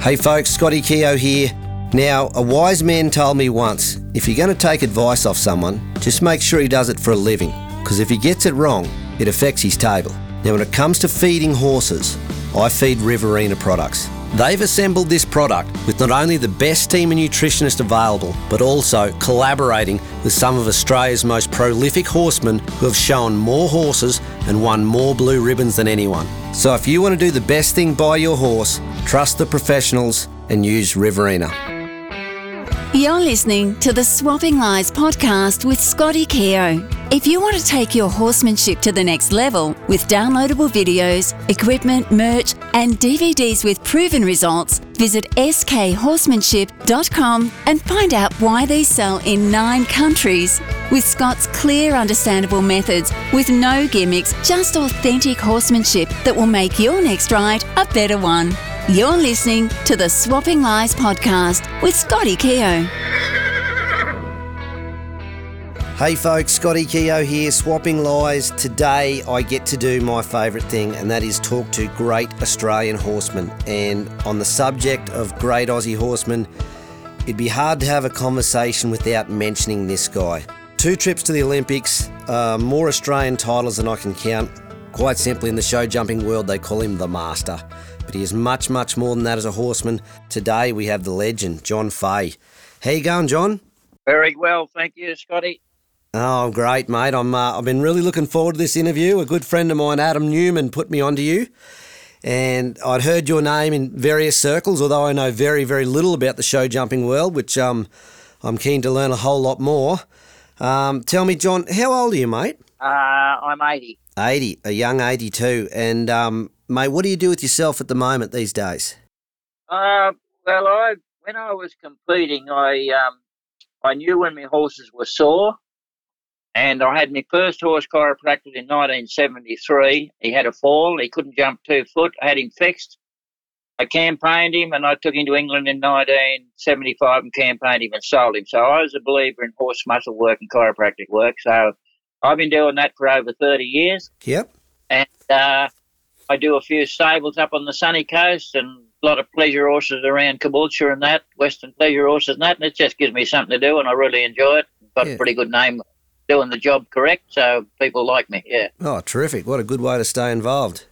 Hey folks, Scotty Keogh here. Now, a wise man told me once if you're going to take advice off someone, just make sure he does it for a living, because if he gets it wrong, it affects his table. Now, when it comes to feeding horses, I feed Riverina products. They've assembled this product with not only the best team of nutritionists available, but also collaborating with some of Australia's most prolific horsemen who have shown more horses and won more blue ribbons than anyone. So if you want to do the best thing by your horse, trust the professionals and use Riverina. You're listening to the Swapping Lies podcast with Scotty Keogh. If you want to take your horsemanship to the next level with downloadable videos, equipment, merch, and DVDs with proven results, visit skhorsemanship.com and find out why they sell in nine countries. With Scott's clear, understandable methods, with no gimmicks, just authentic horsemanship that will make your next ride a better one. You're listening to the Swapping Lies podcast with Scotty Keogh. Hey folks, Scotty Keogh here, swapping lies. Today I get to do my favourite thing, and that is talk to great Australian horsemen. And on the subject of great Aussie horsemen, it'd be hard to have a conversation without mentioning this guy. Two trips to the Olympics, uh, more Australian titles than I can count. Quite simply, in the show jumping world, they call him the Master. But he is much, much more than that as a horseman. Today we have the legend, John Fahey. How you going, John? Very well, thank you, Scotty. Oh, great, mate. I'm, uh, I've been really looking forward to this interview. A good friend of mine, Adam Newman, put me onto you. And I'd heard your name in various circles, although I know very, very little about the show jumping world, which um, I'm keen to learn a whole lot more. Um, tell me, John, how old are you, mate? Uh, I'm 80. 80, a young 82. And, um, mate, what do you do with yourself at the moment these days? Uh, well, I when I was competing, I um, I knew when my horses were sore, and I had my first horse chiropractor in 1973. He had a fall. He couldn't jump two foot. I had him fixed. I campaigned him, and I took him to England in 1975 and campaigned him and sold him. So I was a believer in horse muscle work and chiropractic work. So I've been doing that for over 30 years. Yep. And uh, I do a few stables up on the sunny coast and a lot of pleasure horses around Caboolture and that, Western pleasure horses and that. And it just gives me something to do, and I really enjoy it. Got Yeah. a pretty good name doing the job correct, so people like me. Yeah. Oh, terrific! What a good way to stay involved.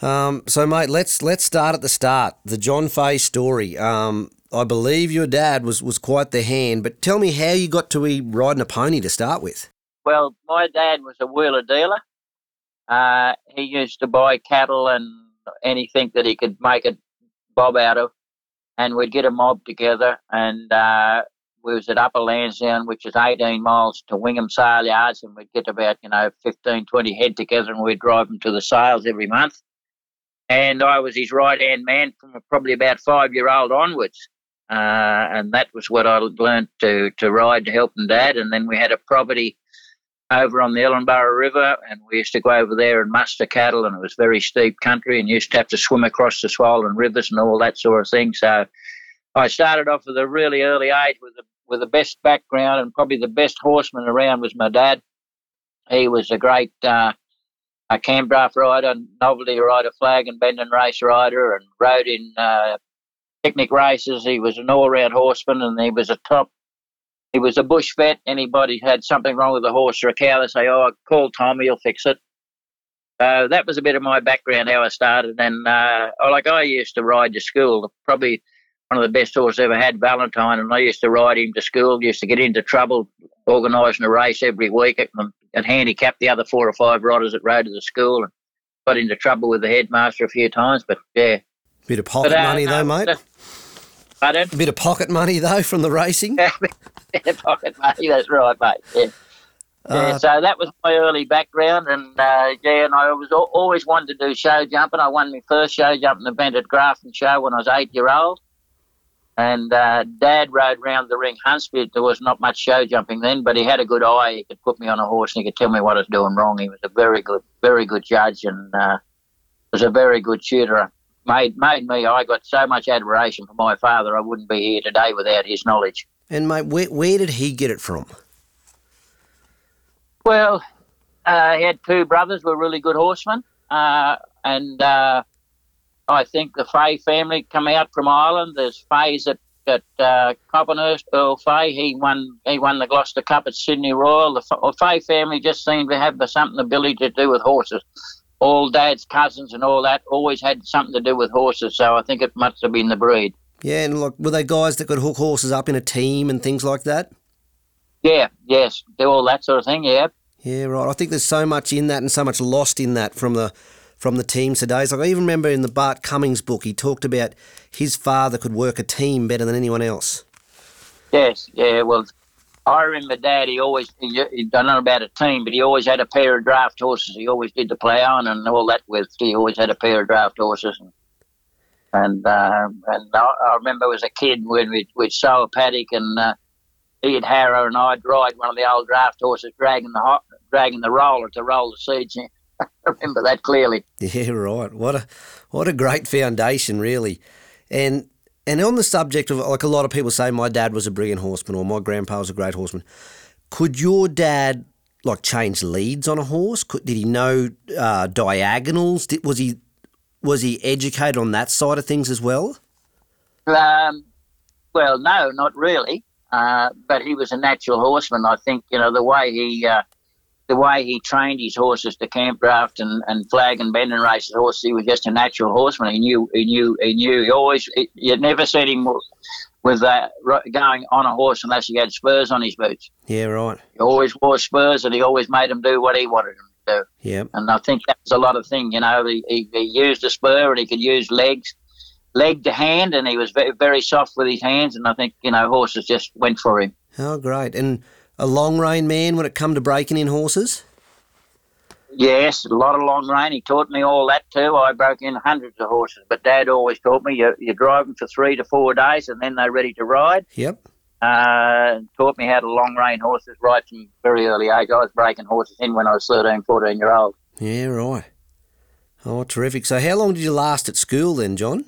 Um, so, mate, let's let's start at the start. The John Fahey story. Um, I believe your dad was was quite the hand, but tell me how you got to be riding a pony to start with. Well, my dad was a wheeler dealer. Uh, he used to buy cattle and anything that he could make a bob out of, and we'd get a mob together, and uh, we was at Upper Lansdowne, which is 18 miles to Wingham Sale Yards, and we'd get about, you know, 15, 20 head together, and we'd drive them to the sales every month. And I was his right-hand man from probably about five-year-old onwards. Uh, and that was what I learned to, to ride to helping dad. And then we had a property over on the Ellenborough River, and we used to go over there and muster cattle, and it was very steep country, and used to have to swim across the swollen rivers and all that sort of thing. So I started off at a really early age with the with the best background, and probably the best horseman around was my dad. He was a great uh, a Canberra rider, novelty rider, flag and bend and race rider, and rode in uh, picnic races. He was an all-round horseman, and he was a top he was a bush vet. Anybody had something wrong with a horse or a cow, they say, "Oh, call Tommy, he'll fix it." So that was a bit of my background, how I started. And uh, like I used to ride to school. Probably one of the best horses I ever had, Valentine, and I used to ride him to school. Used to get into trouble organising a race every week and, and handicap the other four or five riders that rode to the school, and got into trouble with the headmaster a few times. But yeah, Bit of pocket But, uh, money though, mate. that- pardon. A bit of pocket money though from the racing. pocket money. That's right, mate. Yeah. Yeah, Uh, so that was my early background, and uh, yeah, and I was al- always wanted to do show jumping. I won my first show jumping event at Grafton Show when I was eight year old, and uh, Dad rode round the ring Huntsville. There was not much show jumping then, but he had a good eye. He could put me on a horse and he could tell me what I was doing wrong. He was a very good, very good judge, and uh, was a very good tutor. Made made me. I got so much admiration for my father. I wouldn't be here today without his knowledge. and mate, where, where did he get it from? I think the Fahey family come out from Ireland. There's Faheys at at uh, Copmanhurst, Earl Fahey. He won he won the Gloucester Cup at Sydney Royal. The Fahey family just seemed to have something ability to do with horses. All Dad's cousins and all that always had something to do with horses. So I think it must have been the breed. Yeah, and like were they guys that could hook horses up in a team and things like that? Yeah, yes, do all that sort of thing. Yeah. Yeah, right. I think there's so much in that and so much lost in that from the from the teams today. Like I even remember in the Bart Cummings book, he talked about his father could work a team better than anyone else. Yes, yeah. Well, I remember Dad. He always he, he don't know about a team, but he always had a pair of draft horses. He always did the ploughing and all that with. He always had a pair of draft horses. And, and uh, and I, I, remember as a kid when we we'd sow a paddock and uh, he and Harrow and I'd ride one of the old draft horses, dragging the dragging the roller to roll the seeds. In. I remember that clearly. Yeah, right. What a what a great foundation, really. And and on the subject of like a lot of people say, my dad was a brilliant horseman or my grandpa was a great horseman. Could your dad like change leads on a horse? Could, did he know uh, diagonals? Did, was he was he educated on that side of things as well? Um, well, no, not really. Uh, but he was a natural horseman. I think you know the way he uh, the way he trained his horses to camp draft and, and flag and bend and race the horses, he was just a natural horseman. He knew, he knew, he knew. He always, you'd never seen him with uh, going on a horse unless he had spurs on his boots. Yeah, right. He always wore spurs, and he always made them do what he wanted them to do. Yeah. And I think that's a lot of thing. You know, he, he, he used a spur, and he could use legs, leg to hand, and he was very, very soft with his hands. And I think you know horses just went for him. Oh, great! And a long rein man when it come to breaking in horses? Yes, a lot of long rein. He taught me all that too. I broke in hundreds of horses, but Dad always taught me you, you drive them for three to four days and then they're ready to ride. Yep. Uh, taught me how to long rein horses right from very early age. I was breaking horses in when I was 13, 14 year old. Yeah, right. Oh, terrific. So, how long did you last at school then, John?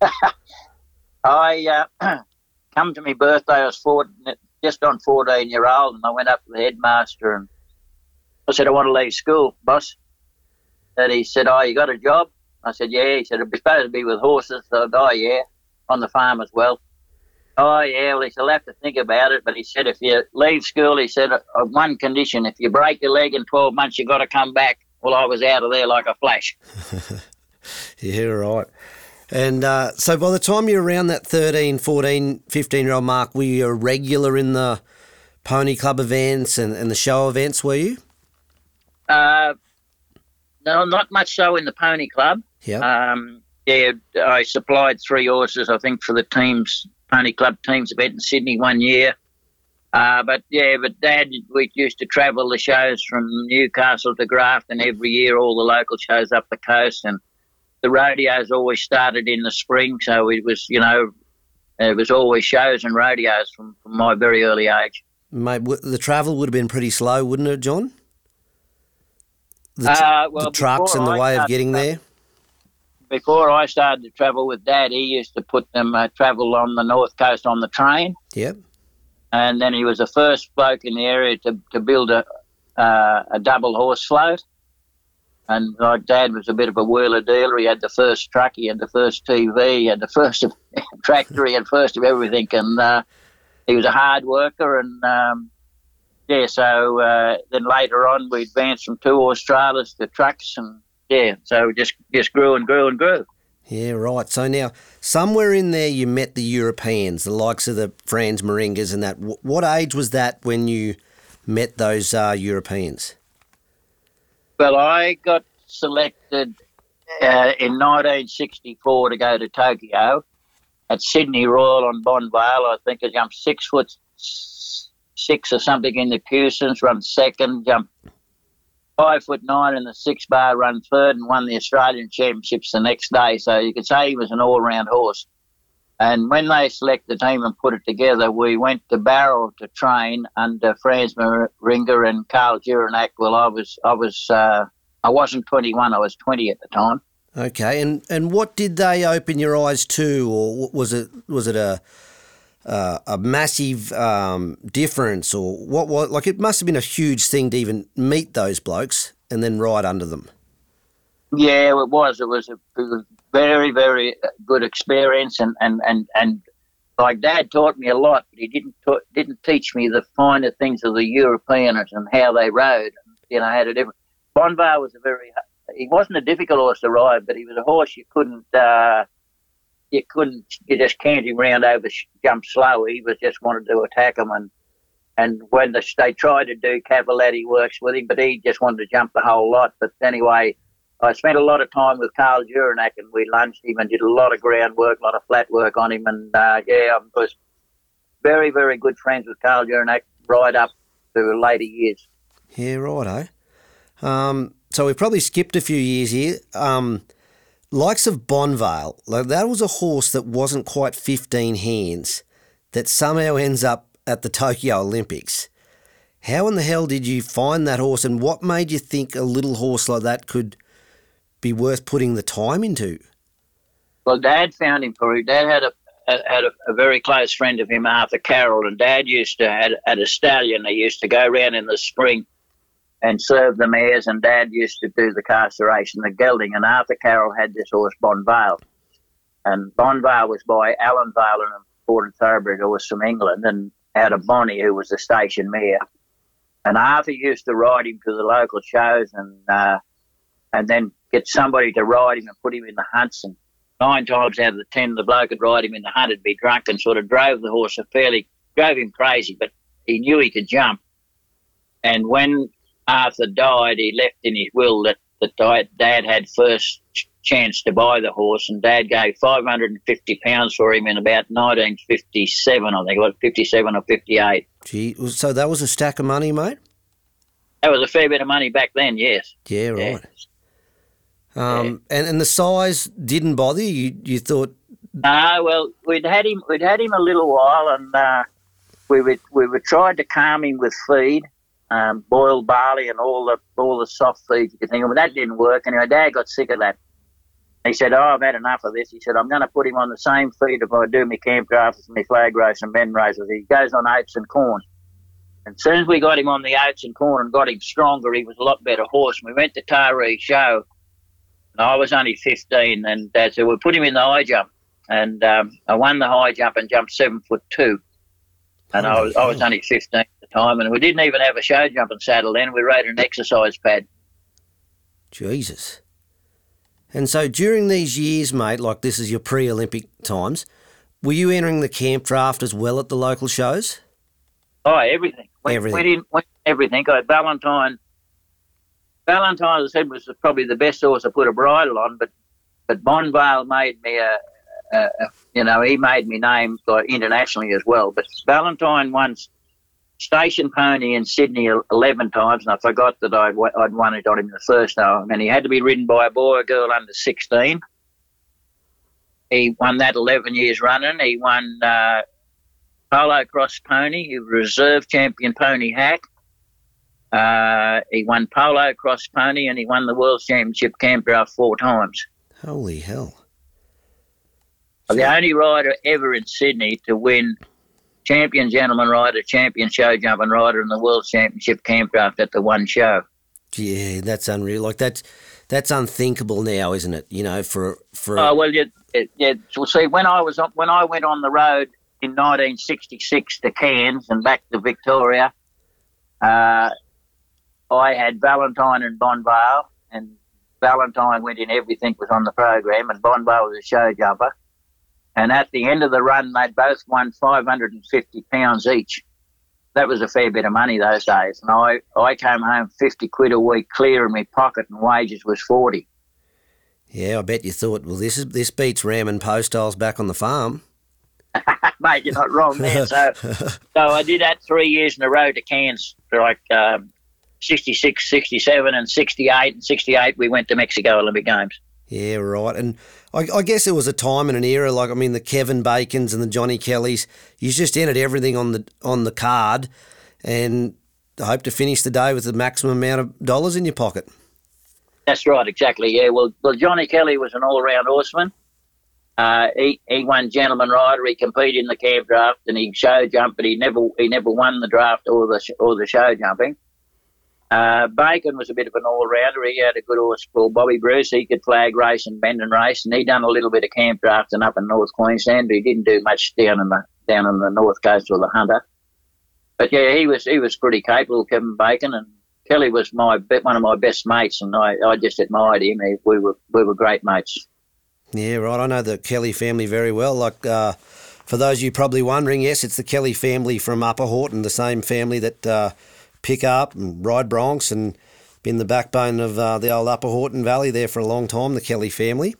I uh, come to my birthday. I was 14, just on 14 year old, and I went up to the headmaster and I said, I want to leave school, boss. And he said, Oh, you got a job? I said, Yeah. He said, I'm supposed to be with horses. So I said, Oh, yeah, on the farm as well. Oh, yeah. Well, he said, I'll have to think about it. But he said, If you leave school, he said, on one condition, if you break your leg in 12 months, you've got to come back. Well, I was out of there like a flash. yeah, right. And uh, so by the time you're around that 13, 14, 15 year old mark, were you a regular in the pony club events and, and the show events, were you? Uh, no, not much so in the pony club. Yeah. Um, yeah, I supplied three horses, I think, for the teams, pony club teams event in Sydney one year. Uh, but yeah, but Dad, we used to travel the shows from Newcastle to Grafton every year, all the local shows up the coast, and the rodeos always started in the spring, so it was, you know, it was always shows and rodeos from, from my very early age. Mate, the travel would have been pretty slow, wouldn't it, John? The, tr- uh, well, the trucks and the way of getting there? Before I started to travel with Dad, he used to put them uh, travel on the north coast on the train. Yep. And then he was the first bloke in the area to, to build a, uh, a double horse float. And my dad was a bit of a wheeler dealer. He had the first truck, he had the first TV, he had the first tractor, he had first of everything. And uh, he was a hard worker. And um, yeah, so uh, then later on we advanced from two horse trailers to trucks. And yeah, so just, just grew and grew and grew. Yeah, right. So now, somewhere in there, you met the Europeans, the likes of the Franz Mairingers and that. What age was that when you met those uh, Europeans? Well, I got selected uh, in 1964 to go to Tokyo at Sydney Royal on Bonvale. I think I jumped six foot six or something in the Puissance, run second, jumped five foot nine in the six bar, run third, and won the Australian Championships the next day. So you could say he was an all round horse. And when they select the team and put it together, we went to Bowral to train under Franz Mairinger and Carl Juranek. Well, I was, I was, uh, I wasn't 21. I was 20 at the time. Okay, and and what did they open your eyes to, or was it was it a uh, a massive um, difference, or what? What like it must have been a huge thing to even meet those blokes and then ride under them. Yeah, it was. It was a, it was very, very good experience, and and and and like Dad taught me a lot, but he didn't ta- didn't teach me the finer things of the Europeans and how they rode. You know, had a different. Bonvale was a very he wasn't a difficult horse to ride, but he was a horse you couldn't uh, you couldn't you just can't him round over jump slow. He was just wanted to attack him and and when the, they tried to do Cavalletti works with him, but he just wanted to jump the whole lot. But anyway, I spent a lot of time with Carl Juranek and we lunched him and did a lot of groundwork, a lot of flat work on him. And uh, yeah, I was very, very good friends with Carl Juranek right up to later years. Yeah, righto. Um, so we've probably skipped a few years here. Um, likes of Bonvale, that was a horse that wasn't quite 15 hands that somehow ends up at the Tokyo Olympics. How in the hell did you find that horse and what made you think a little horse like that could – be worth putting the time into? Well, Dad found him for Dad had a had a, a, very close friend of him, Arthur Carroll, and Dad used to had, had a stallion. They used to go around in the spring and serve the mares, and Dad used to do the castration, the gelding. And Arthur Carroll had this horse, Bonvale, and Bonvale was by Alan Vale and Ford Thoroughbred, was from England, and out of Bonnie, who was the station mare. And Arthur used to ride him to the local shows, and uh, and then get somebody to ride him and put him in the hunts. And nine times out of the ten, the bloke would ride him in the hunt would be drunk and sort of drove the horse a fairly, drove him crazy, but he knew he could jump. And when Arthur died, he left in his will that, that Dad had first chance to buy the horse, and Dad gave five hundred and fifty pounds for him in about nineteen fifty seven, I think it was fifty seven or fifty eight. Gee, so that was a stack of money, mate. That was a fair bit of money back then, yes. Yeah, right. Yeah. Um, yeah. and, and the size didn't bother you. You, thought? No, well, we'd had him. We'd had him a little while, and uh, we would we were trying to calm him with feed, um, boiled barley, and all the all the soft feeds you could think of. But that didn't work. Anyway, Dad got sick of that. He said, "Oh, I've had enough of this." He said, "I'm going to put him on the same feed if I do my camp and my flag race and men races." He goes on oats and corn. And as soon as we got him on the oats and corn and got him stronger, he was a lot better horse. we went to Taree Show I was only 15, and Dad said, "We'll put him in the high jump." And um, I won the high jump and jumped seven foot two. And I was, I was only 15 at the time, and we didn't even have a show jumping saddle then. We rode an exercise pad. Jesus. And so during these years, mate, like this is your pre Olympic times, were you entering the camp draft as well at the local shows? Oh, everything. Everything. Went in, went everything. I Valentine Valentine, as I said, was probably the best horse I put a bridle on, but but Bonvale made me a, a, a, you know, he made me name like internationally as well. But Valentine won station pony in Sydney 11 times, and I forgot that I'd, I'd won it on him the first time. And he had to be ridden by a boy or girl under 16. He won that 11 years running. He won uh, Polo Cross Pony, he was reserve champion pony hack. Uh, he won polo cross pony and he won the world championship camp draft four times. Holy hell! The only rider ever in Sydney to win champion gentleman rider, champion show jumping rider, and the world championship camp draft at the one show. Yeah, that's unreal. Like that's that's unthinkable now, isn't it? You know, for for. Oh well, yeah, yeah. Well, see, when I was on, when I went on the road in 1966 to Cairns and back to Victoria, uh, I had Valentine and Bonvale, and Valentine went in everything was on the program, and Bonvale was a show jumper. And at the end of the run, they'd both won 550 pounds each. That was a fair bit of money those days. And I, I came home 50 quid a week clear in my pocket, and wages was 40. Yeah, I bet you thought, well, this is this beats Ram and Postiles back on the farm. Mate, you're not wrong there. So, so I did that three years in a row to Cairns for like um, 66, 67, and 68. And 68, we went to Mexico Olympic Games. Yeah, right. And I, I, guess it was a time and an era. Like I mean, the Kevin Bacons and the Johnny Kellys. You just entered everything on the on the card, and hope to finish the day with the maximum amount of dollars in your pocket. That's right, exactly. Yeah. Well, well, Johnny Kelly was an all-round horseman. Uh, he he won gentleman rider. He competed in the camp draft and he show jumped, but he never he never won the draft or the or the show jumping. Uh, Bacon was a bit of an all-rounder. He had a good horse called Bobby Bruce. He could flag race and bend and race, and he done a little bit of camp drafting up in North Queensland, but he didn't do much down in the down in the north coast or the Hunter. But yeah, he was he was pretty capable, Kevin Bacon, and Kelly was my one of my best mates, and I, I just admired him. We were we were great mates. Yeah, right. I know the Kelly family very well. Like uh, for those of you probably wondering, yes, it's the Kelly family from Upper Horton, the same family that. Uh, pick up and ride broncs and been the backbone of uh, the old Upper Horton Valley there for a long time, the Kelly family.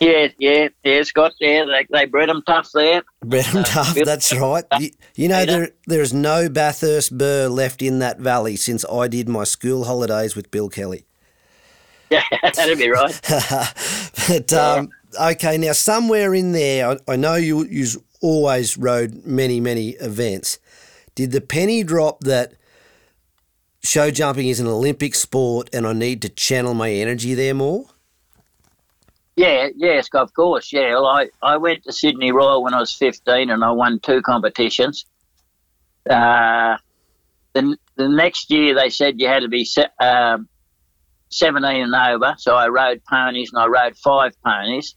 Yeah, yeah, yeah, Scott. Yeah, they, they bred them tough there. Bred them uh, tough. That's right. You, you know, there there's no Bathurst burr left in that valley since I did my school holidays with Bill Kelly. Yeah, that'd be right. but um, okay, now somewhere in there, I, I know you you always rode many many events. Did the penny drop that? Show jumping is an Olympic sport and I need to channel my energy there more? Yeah, yes, of course. Yeah, well, I, I went to Sydney Royal when I was 15 and I won two competitions. Uh, the, the next year they said you had to be se- um, 17 and over, so I rode ponies and I rode five ponies.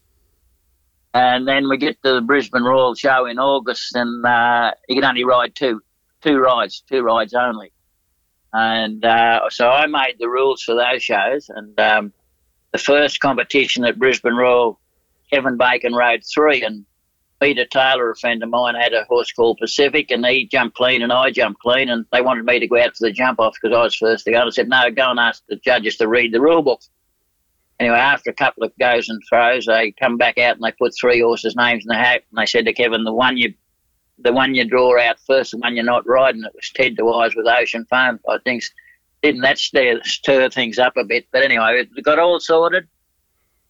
And then we get to the Brisbane Royal Show in August and uh, you can only ride two, two rides, two rides only. And uh, so I made the rules for those shows. And um, the first competition at Brisbane Royal, Kevin Bacon rode three, and Peter Taylor, a friend of mine, had a horse called Pacific, and he jumped clean and I jumped clean, and they wanted me to go out for the jump off because I was first to go. I said, no, go and ask the judges to read the rule book. Anyway, after a couple of goes and throws, they come back out and they put three horses' names in the hat, and they said to Kevin, the one you the one you draw out first, the one you're not riding, it was Ted Dwyer with Ocean Farm. I think didn't that stir, stir things up a bit? But anyway, it got all sorted,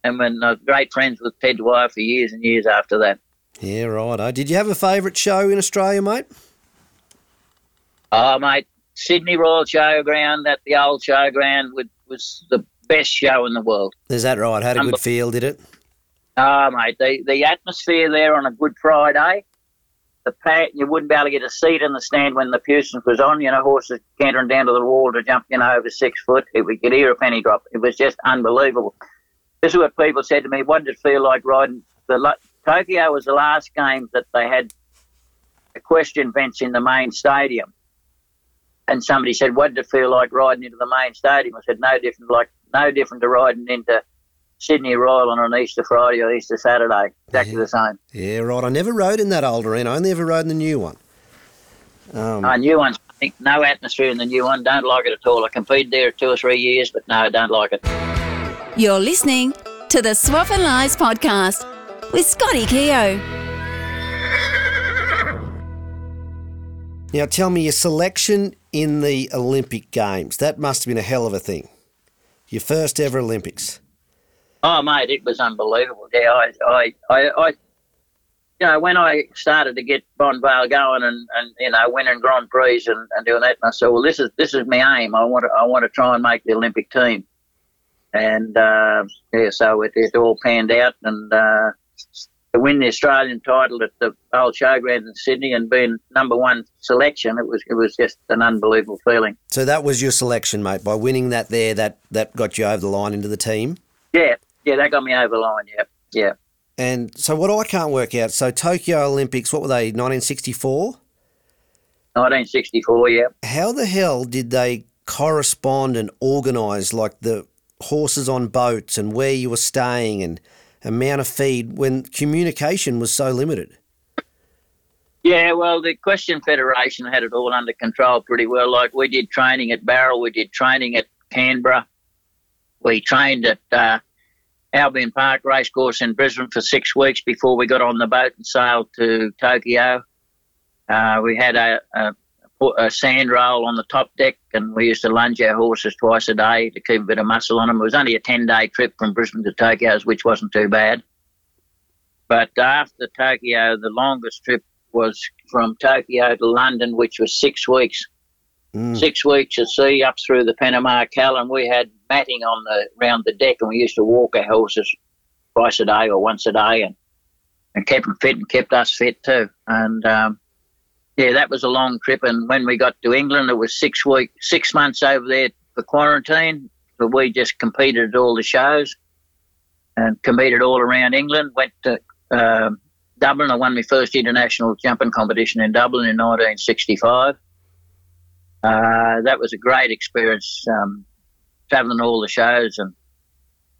and when I was great friends with Ted Dwyer for years and years after that. Yeah, right. Eh? Did you have a favourite show in Australia, mate? Oh, mate, Sydney Royal Showground at the old showground was the best show in the world. Is that right? Had a good feel, did it? Oh, mate, the, the atmosphere there on a Good Friday the pack, you wouldn't be able to get a seat in the stand when the Puissance was on. You know, horses cantering down to the wall to jump, you know, over six foot. It, we could hear a penny drop. It was just unbelievable. This is what people said to me. What did it feel like riding? The Tokyo was the last game that they had equestrian events in the main stadium. And somebody said, "What did it feel like riding into the main stadium?" I said, "No different, like no different to riding into Sydney Royal on an Easter Friday or Easter Saturday. Exactly yeah. the same. Yeah, right. I never rode in that old arena. I only ever rode in the new one. Um, uh, new one's I think no atmosphere in the new one. Don't like it at all. I competed there two or three years, but no, I don't like it. You're listening to the Swapping Lies podcast with Scotty Keogh. Now, tell me your selection in the Olympic Games. That must have been a hell of a thing. Your first ever Olympics. Oh, mate, it was unbelievable. Yeah, I, I, I, I you know, when I started to get Vale going and, and you know winning Grand Prix and, and doing that, and I said, well, this is this is my aim. I want to I want to try and make the Olympic team, and uh, yeah, so it, it all panned out, and uh, to win the Australian title at the old showground in Sydney and being number one selection, it was it was just an unbelievable feeling. So that was your selection, mate. By winning that there, that that got you over the line into the team. Yeah, yeah, that got me over the line. Yeah, yeah. And so, what I can't work out. So, Tokyo Olympics. What were they? 1964. 1964. Yeah. How the hell did they correspond and organise like the horses on boats and where you were staying and amount of feed when communication was so limited? Yeah, well, the Equestrian Federation had it all under control pretty well. Like we did training at Bowral, we did training at Canberra, we trained at uh, Albion Park Racecourse in Brisbane for six weeks before we got on the boat and sailed to Tokyo. Uh, we had a, a, a, sand roll on the top deck, and we used to lunge our horses twice a day to keep a bit of muscle on them. It was only a 10 day trip from Brisbane to Tokyo, which wasn't too bad. But after Tokyo, the longest trip was from Tokyo to London, which was six weeks. Mm. Six weeks at sea up through the Panama Canal, and we had matting on the round the deck, and we used to walk our horses twice a day or once a day, and and kept them fit and kept us fit too. And um, yeah, that was a long trip. And when we got to England, it was six week, six months over there for quarantine, but we just competed at all the shows and competed all around England. Went to um, Dublin. I won my first international jumping competition in Dublin in 1965. Uh, that was a great experience, um, travelling all the shows and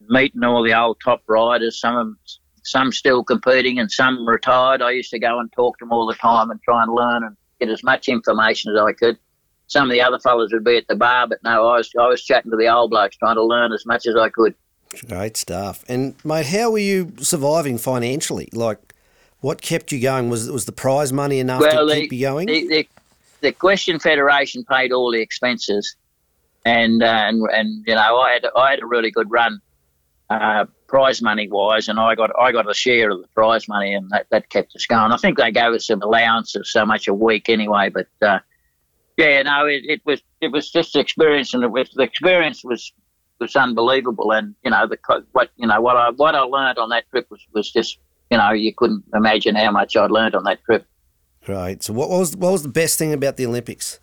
meeting all the old top riders. Some of them, some still competing and some retired. I used to go and talk to them all the time and try and learn and get as much information as I could. Some of the other fellas would be at the bar, but no, I was I was chatting to the old blokes, trying to learn as much as I could. Great stuff. And mate, how were you surviving financially? Like, what kept you going? Was was the prize money enough well, to the, keep you going? The, the, the Equestrian Federation paid all the expenses, and uh, and and you know I had I had a really good run, uh, prize money wise, and I got I got a share of the prize money, and that, that kept us going. I think they gave us some allowance of so much a week anyway, but uh, yeah, no, it, it was it was just experience, and it was, the experience was was unbelievable, and you know the what you know what I what I learned on that trip was was just you know you couldn't imagine how much I'd learned on that trip. Great. So, what was what was the best thing about the Olympics?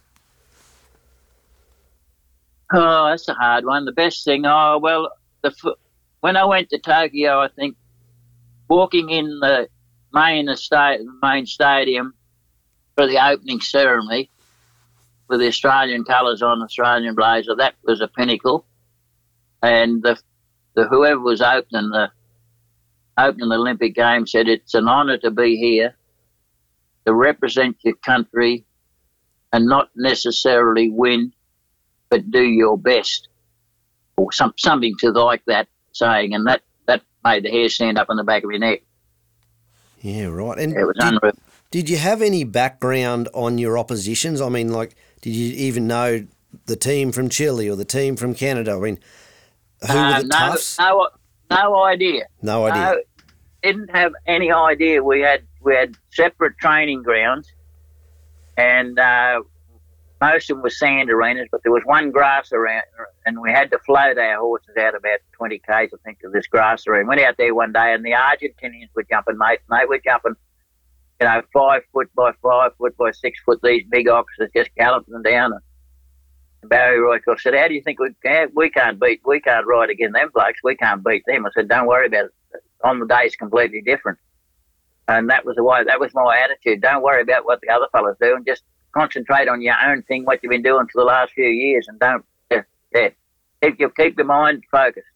Oh, that's a hard one. The best thing, oh well, the when I went to Tokyo, I think walking in the main estate, main stadium for the opening ceremony with the Australian colours on, Australian blazer, that was a pinnacle. And the, the whoever was opening the opening the Olympic Games said it's an honour to be here to represent your country and not necessarily win, but do your best, or some, something to like that saying, and that, that made the hair stand up on the back of your neck. Yeah, right. And it was did, unreal. Did you have any background on your oppositions? I mean, like, did you even know the team from Chile or the team from Canada? I mean, who uh, were the no, toughs? No, no idea. No idea. No, didn't have any idea. We had we had separate training grounds, and uh, most of them were sand arenas, but there was one grass around, and we had to float our horses out about 20 k's, I think, of this grass arena. Went out there one day, and the Argentinians were jumping, mate, and they were jumping, you know, five foot by five foot by six foot, these big oxes just galloping down. And Barry Roycroft said, How do you think we can't, We can't beat, we can't ride against them blokes, we can't beat them. I said, Don't worry about it. On the day, it's completely different. And that was the way, that was my attitude. Don't worry about what the other fellas do and just concentrate on your own thing, what you've been doing for the last few years, and don't, yeah, yeah. Keep, your, keep your mind focused.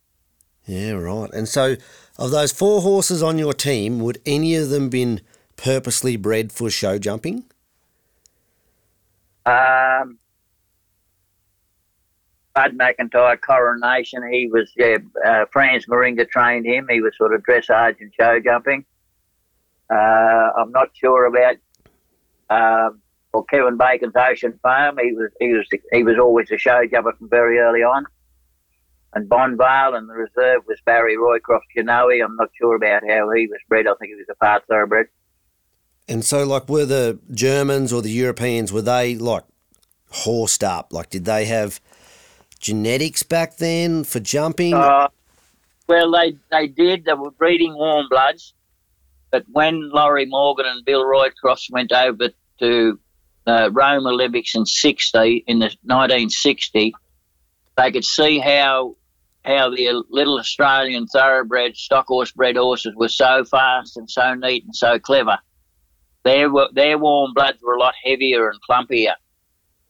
Yeah, right. And so, of those four horses on your team, would any of them been purposely bred for show jumping? Um, Bud McIntyre Coronation. He was yeah. Uh, Franz Mairinger trained him. He was sort of dressage and show jumping. Uh, I'm not sure about um, well Kevin Bacon's Ocean Farm. He was he was he was always a show jumper from very early on. And Bonvale and the reserve was Barry Roycroft Genoa. I'm not sure about how he was bred. I think he was a part thoroughbred. And so, like, were the Germans or the Europeans were they like horsed up? Like, did they have genetics back then for jumping? Uh, well, they they did. They were breeding warm bloods. But when Laurie Morgan and Bill Roycroft went over to uh, Rome Olympics in 60, in the 1960, they could see how how the little Australian thoroughbred stock horse bred horses were so fast and so neat and so clever. Their their warm bloods were a lot heavier and clumpier,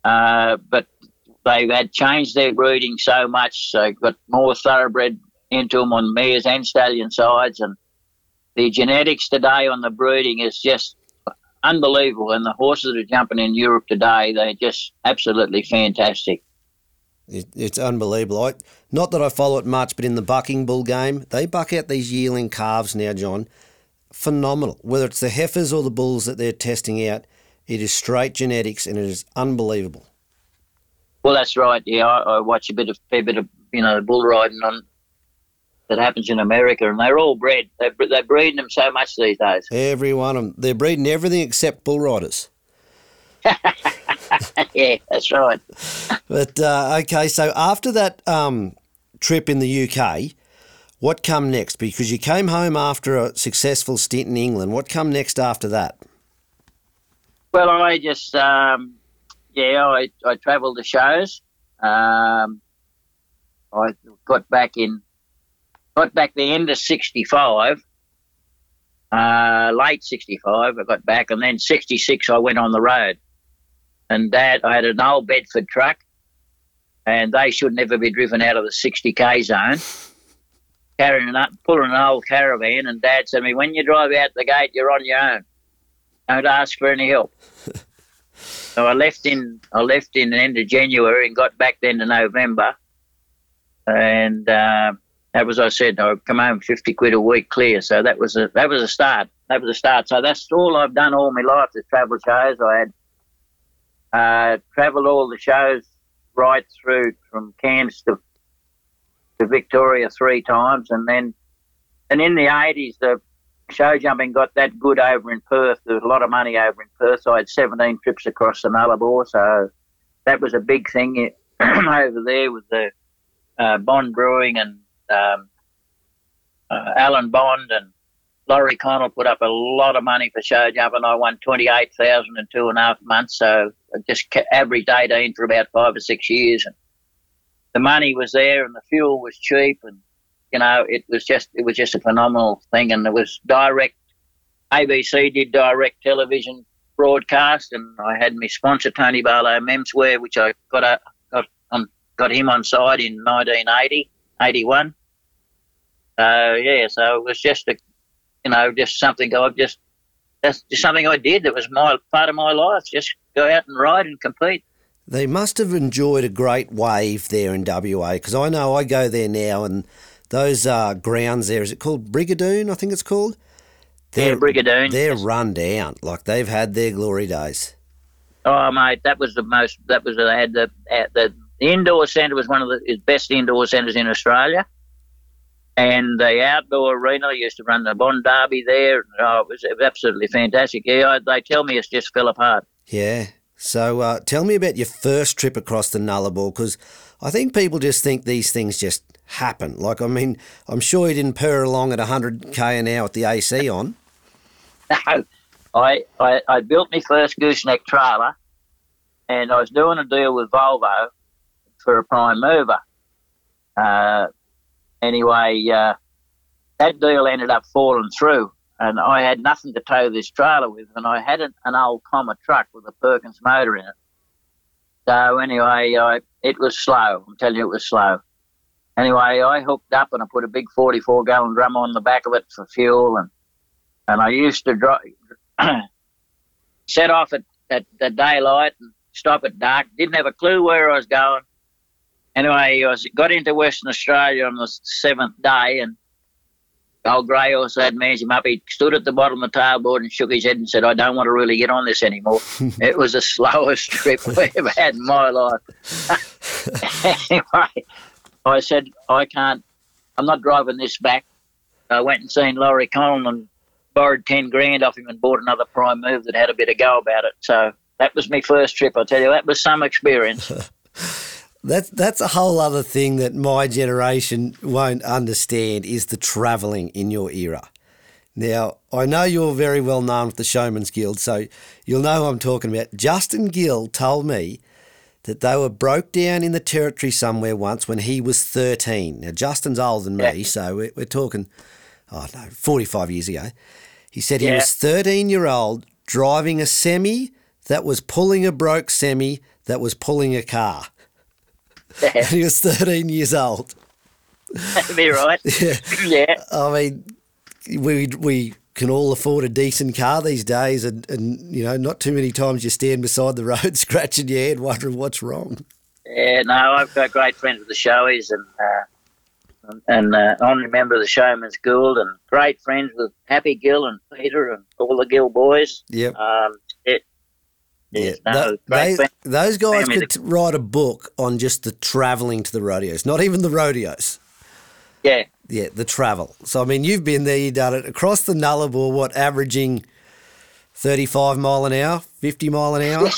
uh, but they had changed their breeding so much. So got more thoroughbred into them on mares and stallion sides, and the genetics today on the breeding is just unbelievable. And the horses that are jumping in Europe today, they're just absolutely fantastic. it's unbelievable. I, not that I follow it much, but in the bucking bull game, they buck out these yearling calves now, John. Phenomenal. Whether it's the heifers or the bulls that they're testing out, it is straight genetics and it is unbelievable. Well, that's right. Yeah, I, I watch a bit of fair bit of you know bull riding on that happens in America, and they're all bred. They're, they're breeding them so much these days. Every one of them. They're breeding everything except bull riders. yeah, that's right. but uh, okay, so after that um, trip in the UK, what come next? Because you came home after a successful stint in England. What come next after that? Well, I just um, yeah, I, I travelled the shows. Um, I got back in, got back the end of '65, uh, late '65. I got back, and then '66 I went on the road. And Dad, I had an old Bedford truck, and they should never be driven out of the 60k zone. Carrying an, pulling an old caravan, and Dad said to me, "When you drive out the gate, you're on your own. Don't ask for any help." so I left in I left in the end of January and got back then to November, and uh, that was I said I come home fifty quid a week clear. So that was a that was a start. That was a start. So that's all I've done all my life. The travel shows I had uh, travelled all the shows right through from Cairns to to Victoria three times, and then and in the eighties the show jumping got that good over in Perth. There was a lot of money over in Perth. So I had seventeen trips across the Nullarbor, so that was a big thing over there with the uh, Bond Brewing and um, uh, Alan Bond and Laurie Connell put up a lot of money for show jumping. I won twenty eight thousand in two and a half months, so I just averaged eighteen for about five or six years, and the money was there and the fuel was cheap and you know it was just it was just a phenomenal thing and it was direct ABC did direct television broadcast and I had my sponsor Tony Barlow Menswear which I got a, got got him on side in 1980 81 uh, yeah so it was just a you know just something I just that's just something I did that was my part of my life just go out and ride and compete they must have enjoyed a great wave there in WA because I know I go there now and those uh, grounds there, is it called Brigadoon? I think it's called. They're, yeah, Brigadoon. They're run down. Like they've had their glory days. Oh, mate, that was the most, that was, they had the, the, the indoor centre was one of the best indoor centres in Australia. And the outdoor arena used to run the Bond Derby there. Oh, it was absolutely fantastic. Yeah, they tell me it's just fell apart. Yeah, so uh, tell me about your first trip across the Nullarbor because I think people just think these things just happen. Like, I mean, I'm sure you didn't purr along at 100k an hour with the AC on. No, I, I, I built my first gooseneck trailer and I was doing a deal with Volvo for a prime mover. Uh, anyway, uh, that deal ended up falling through and I had nothing to tow this trailer with, and I had an, an old Commer truck with a Perkins motor in it. So anyway, I, it was slow. I'm telling you, it was slow. Anyway, I hooked up and I put a big 44 gallon drum on the back of it for fuel, and and I used to drive, set off at, at, at daylight and stop at dark. Didn't have a clue where I was going. Anyway, I was, got into Western Australia on the seventh day, and old Gray also had managed him up. He stood at the bottom of the tailboard and shook his head and said, I don't want to really get on this anymore. it was the slowest trip I've ever had in my life. anyway, I said, I can't, I'm not driving this back. I went and seen Laurie Connell and borrowed 10 grand off him and bought another prime move that had a bit of go about it. So that was my first trip. I tell you, that was some experience. That's that's a whole other thing that my generation won't understand is the travelling in your era. Now, I know you're very well known with the Showman's Guild, so you'll know who I'm talking about. Justin Gill told me that they were broke down in the territory somewhere once when he was 13. Now, Justin's older than me, yeah. so we're, we're, talking, oh no, 45 years ago. He said yeah. he was 13 year old driving a semi that was pulling a broke semi that was pulling a car. And he was 13 years old. That'd be right. yeah. yeah. I mean, we we can all afford a decent car these days, and, and you know, not too many times you stand beside the road scratching your head, wondering what's wrong. Yeah, no, I've got great friends with the showies, and uh, and uh, honorary member of the Showman's Guild, and great friends with Happy Gill and Peter and all the Gill boys. Yep. Um, yeah, no, they, those guys could write a book on just the travelling to the rodeos, not even the rodeos. Yeah. Yeah, the travel. So, I mean, you've been there, you've done it across the Nullarbor, what, averaging 35 mile an hour, 50 mile an hour?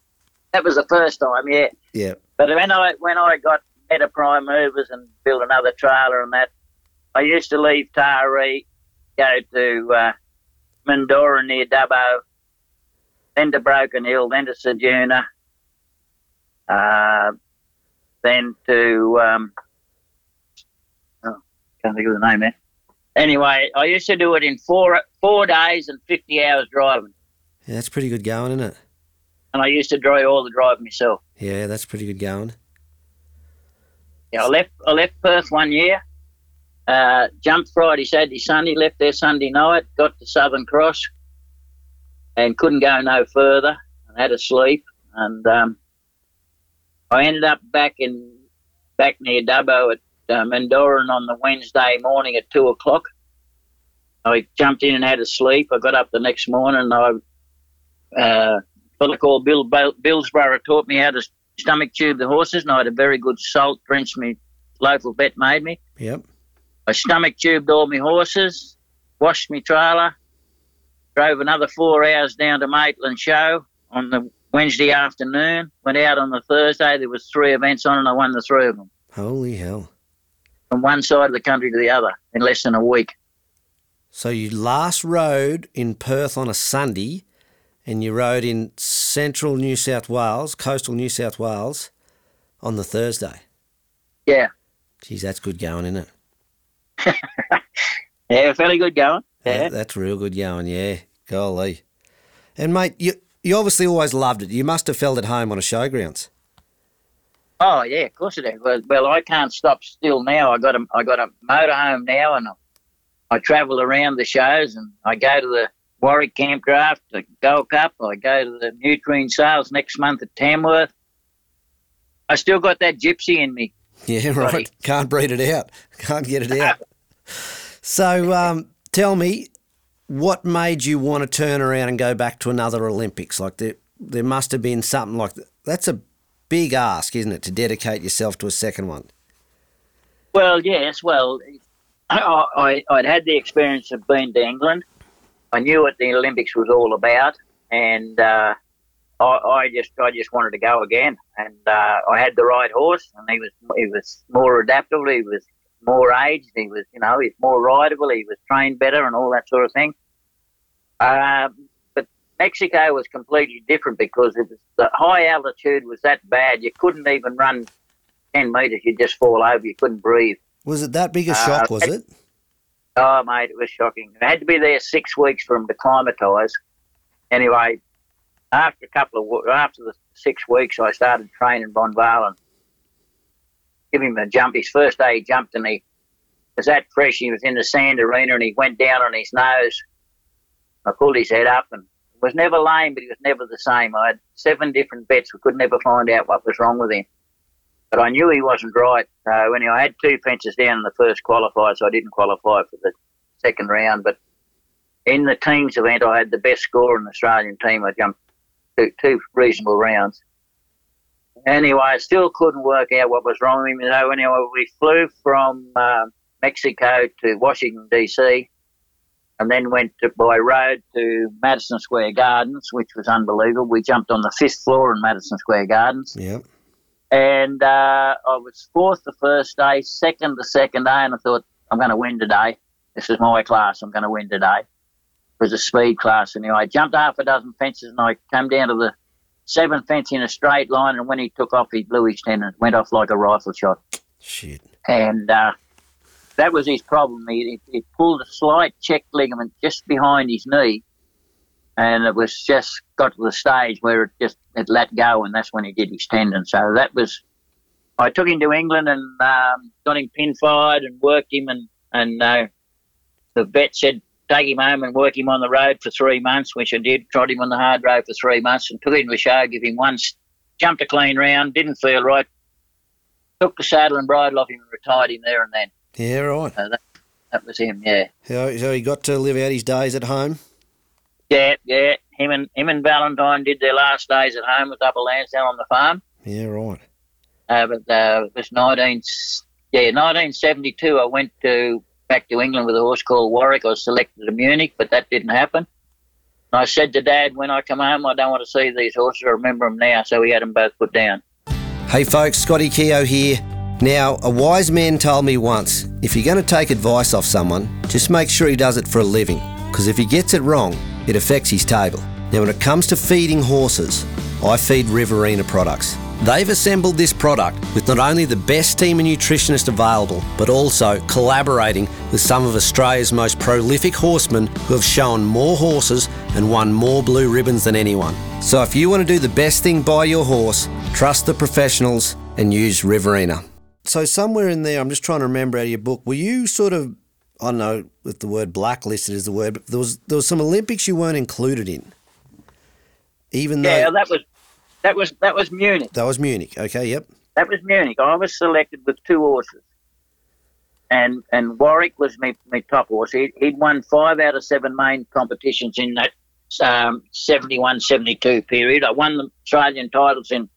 that was the first time, yeah. Yeah. But when I when I got better prime movers and built another trailer and that, I used to leave Taree, go to uh, Mildura near Dubbo, then to Broken Hill, then to Ceduna, uh, then to um, can't think of the name there. Anyway, I used to do it in four four days and fifty hours driving, Yeah, that's pretty good going, isn't it? and I used to drive all the drive myself. Yeah, that's pretty good going. Yeah, I left I left Perth one year. Uh, jumped Friday, Saturday, Sunday. Left there Sunday night. Got to Southern Cross, and couldn't go no further. And had to sleep. And um, I ended up back in back near Dubbo at uh, Mendooran on the Wednesday morning at two o'clock. I jumped in and had a sleep. I got up the next morning. and I uh, a called Bill Bill- Billsborough taught me how to stomach tube the horses, and I had a very good salt drench me local vet made me. Yep. I stomach tubed all my horses, washed my trailer, drove another four hours down to Maitland Show on the Wednesday afternoon. Went out on the Thursday. There was three events on, and I won the three of them Holy hell. from one side of the country to the other in less than a week. So you last rode in Perth on a Sunday and you rode in central New South Wales, coastal New South Wales, on the Thursday. Yeah, Geez, that's good going, isn't it? yeah, fairly good going. That- that's real good going, yeah. Golly. And mate, you you obviously always loved it. You must have felt at home on a showgrounds. Oh yeah, of course it is. Well, well, I can't stop still now. I got a I got a motorhome now, and I, I travel around the shows, and I go to the Warwick Camp Draft, the Gold Cup. I go to the Nutrien Sales next month at Tamworth. I still got that gypsy in me. Yeah, right. Right. Can't breed it out. Can't get it out. so um, tell me, what made you want to turn around and go back to another Olympics? Like there, there must have been something like that. That's a big ask, isn't it, to dedicate yourself to a second one? Well, yes. Well, I, I I'd had the experience of being to England. I knew what the Olympics was all about, and uh, I, I just I just wanted to go again. And uh, I had the right horse, and he was he was more adaptable. He was more aged. He was you know he's more rideable. He was trained better, and all that sort of thing. Um, but Mexico was completely different because it was the high altitude was that bad. You couldn't even run ten meters. You'd just fall over. You couldn't breathe. Was it that big a Uh, shock, was it? Oh, mate, it was shocking. I had to be there six weeks for him to climatise. Anyway, after a couple of after the six weeks, I started training Bonvale. Give him a jump. His first day he jumped and he was that fresh. He was in the sand arena and he went down on his nose. I pulled his head up and was never lame, but he was never the same. I had seven different vets. We could never find out what was wrong with him. But I knew he wasn't right. So anyway, I had two fences down in the first qualifier, so I didn't qualify for the second round. But in the teams event, I had the best score in the Australian team. I jumped two, two reasonable rounds. Anyway, I still couldn't work out what was wrong with him. So anyway, we flew from uh, Mexico to Washington D.C. and then went to, by road to Madison Square Gardens, which was unbelievable. We jumped on the fifth floor in Madison Square Gardens Yep. and uh, I was fourth the first day, second the second day, and I thought I'm going to win today. This is my class. I'm going to win today. It was a speed class anyway. I jumped half a dozen fences, and I came down to the seventh fence in a straight line. And when he took off, he blew his tendon. Went off like a rifle shot, Shit. and uh, that was his problem. He, he, he pulled a slight check ligament just behind his knee, and it was just got to the stage where it just it let go, and that's when he did his tendon. So that was. I took him to England and um, got him pin fired and worked him, and and uh, the vet said take him home and work him on the road for three months, which I did. Tried him on the hard road for three months and took him to a show, give him one, jumped a clean round, didn't feel right. Took the saddle and bridle off him and retired him there and then. Yeah, right. So that, that was him, yeah. So, so he got to live out his days at home? Yeah, yeah. Him and him and Valentine did their last days at home with Upper Lansdowne on the farm. Yeah, right. Uh, but uh, it was 19, yeah, 1972. I went to back to England with a horse called Warwick. I was selected to Munich, but that didn't happen. And I said to Dad, when I come home, I don't want to see these horses. I remember them now, so we had them both put down. Hey folks, Scotty Keogh here. Now, a wise man told me once if you're going to take advice off someone, just make sure he does it for a living. Because if he gets it wrong, it affects his table. Now, when it comes to feeding horses, I feed Riverina products. They've assembled this product with not only the best team of nutritionists available, but also collaborating with some of Australia's most prolific horsemen who have shown more horses and won more blue ribbons than anyone. So if you want to do the best thing by your horse, trust the professionals and use Riverina. So somewhere in there, I'm just trying to remember out of your book, were you sort of I don't know if the word blacklisted is the word, but there was there was some Olympics you weren't included in. Even though Yeah, that was that was that was Munich. that was Munich. Okay, yep. That was Munich. I was selected with two horses. And and Warwick was my, my top horse. He, he'd won five out of seven main competitions in that um, 71 72 period. I won the Australian titles in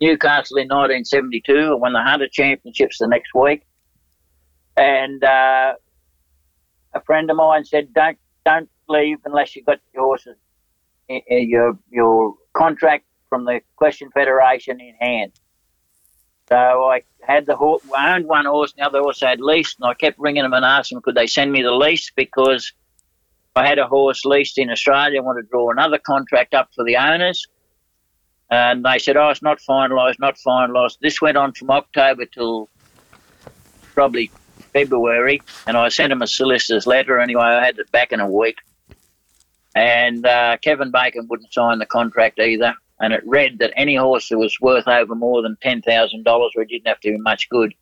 Newcastle in 1972. I won the Hunter Championships the next week. And uh, a friend of mine said, "Don't don't leave unless you've got your horses, your your contract from the Equestrian Federation in hand." So I had the horse, I owned one horse, and the other horse I had leased, and I kept ringing them and asking them could they send me the lease because I had a horse leased in Australia. I wanted to draw another contract up for the owners. And they said, oh, it's not finalised, not finalised. This went on from October till probably February, and I sent him a solicitor's letter. Anyway, I had it back in a week. And uh, Kevin Bacon wouldn't sign the contract either. And it read that any horse that was worth over more than $10,000, or it didn't have to be much good,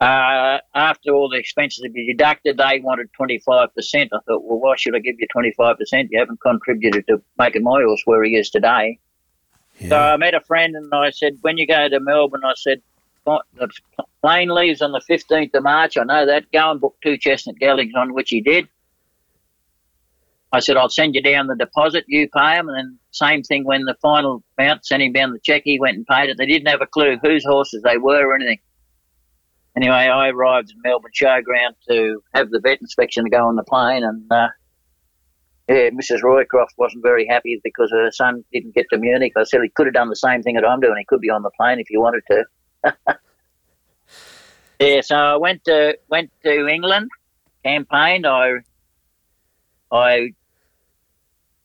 uh, after all the expenses had been deducted, they wanted 25%. I thought, well, why should I give you 25%? You haven't contributed to making my horse where he is today. So I met a friend and I said, when you go to Melbourne, I said, the plane leaves on the 15th of March. I know that. Go and book two chestnut geldings on which he did. I said, I'll send you down the deposit. You pay them. And then same thing when the final amount, sent him down the check. He went and paid it. They didn't have a clue whose horses they were or anything. Anyway, I arrived in Melbourne Showground to have the vet inspection to go on the plane. And uh, yeah, Mrs. Roycroft wasn't very happy because her son didn't get to Munich. I said he could have done the same thing that I'm doing. He could be on the plane if he wanted to. yeah, so I went to went to England, campaigned. I I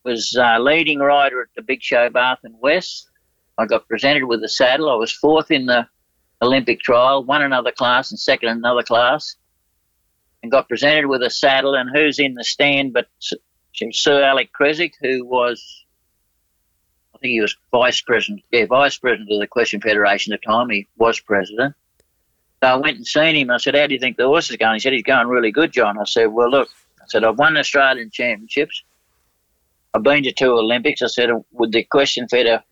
was uh, leading rider at the big show Bath and West. I got presented with a saddle. I was fourth in the Olympic trial, won another class and second in another class, and got presented with a saddle. And who's in the stand but Sir Alec Creswick, who was, I think he was vice president, yeah, vice president of the Equestrian Federation at the time. He was president. So I went and seen him. I said, How do you think the horse is going? He said, He's going really good, John. I said, Well, look, I said, I've won Australian championships. I've been to two Olympics. I said, Would the Equestrian, Feder-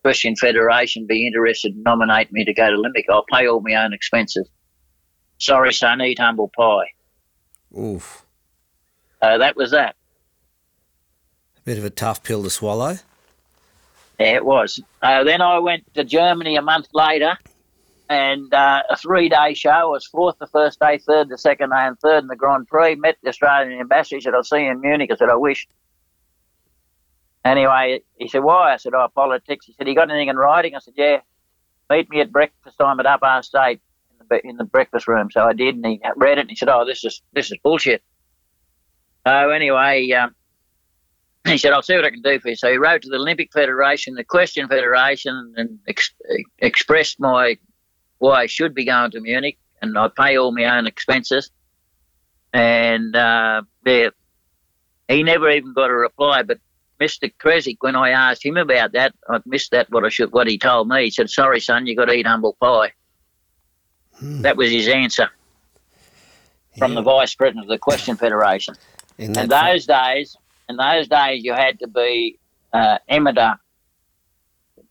Equestrian Federation be interested in nominate me to go to Olympic? I'll pay all my own expenses. Sorry, son, eat humble pie. Oof. Uh, that was that. A Bit of a tough pill to swallow. Yeah, it was. Uh, then I went to Germany a month later, and uh, a three-day show. I was fourth the first day, third the second day, and third in the Grand Prix. Met the Australian ambassador. He said, "I'll see you in Munich." I said, "I wish." Anyway, he said, "Why?" I said, "Oh, politics." He said, "You got anything in writing?" I said, "Yeah." Meet me at breakfast time at Upper State in the, in the breakfast room. So I did, and he read it, and he said, "Oh, this is this is bullshit." So anyway. Um, he said, I'll see what I can do for you. So he wrote to the Olympic Federation, the Equestrian Federation, and ex- expressed my why I should be going to Munich, and I pay all my own expenses. And uh, yeah, he never even got a reply. But Mr. Creswick, when I asked him about that, I missed that. What I should, what he told me, he said, "Sorry, son, you got to eat humble pie." That was his answer from the vice president of the Equestrian Federation. In those days, in those days, you had to be uh, amateur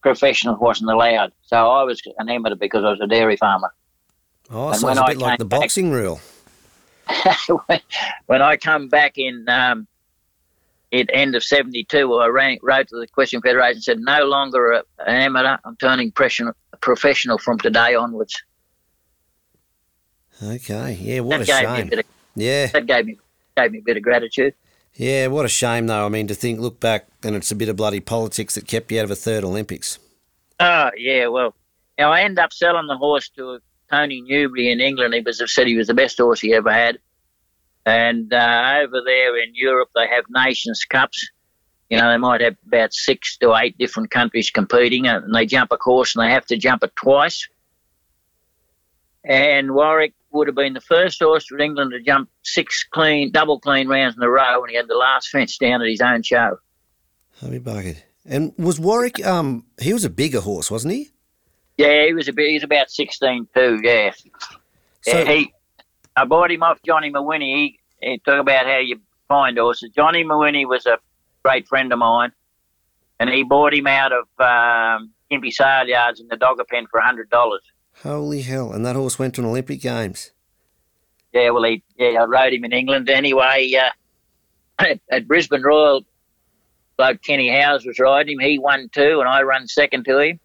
professional wasn't allowed. So I was an amateur because I was a dairy farmer. oh, and so it's a I bit like the back- boxing rule. when, when I come back in um, at end of '72, I ran, wrote to the Equestrian Federation and said, "No longer a, an amateur. I'm turning professional, professional from today onwards." Okay, yeah, what a that a shame. bit of, Yeah, that gave me gave me a bit of gratitude. yeah, what a shame though. I mean, to think, look back, and it's a bit of bloody politics that kept you out of a third Olympics. Oh yeah, well, now I ended up selling the horse to Tony Newbery in England. He was said he was the best horse he ever had. And uh, over there in Europe, they have Nations Cups, You know, they might have about six to eight different countries competing, and they jump a course and they have to jump it twice. And Warwick would have been the first horse for England to jump six clean, double clean rounds in a row when he had the last fence down at his own show. I'll bugged. And was Warwick? Um, he was a bigger horse, wasn't he? Yeah, he was a bit. He was about sixteen too. Yeah. So- yeah he, I bought him off Johnny McWhinney. He, he talk about how you find horses. Johnny McWhinney was a great friend of mine, and he bought him out of um, Impy Sale Yards in the Dogger Pen for hundred dollars. Holy hell! And that horse went to an Olympic Games. Yeah, well, he yeah, I rode him in England anyway. Uh, at, at Brisbane Royal, bloke Kenny Howes was riding him. He won two, and I run second to him.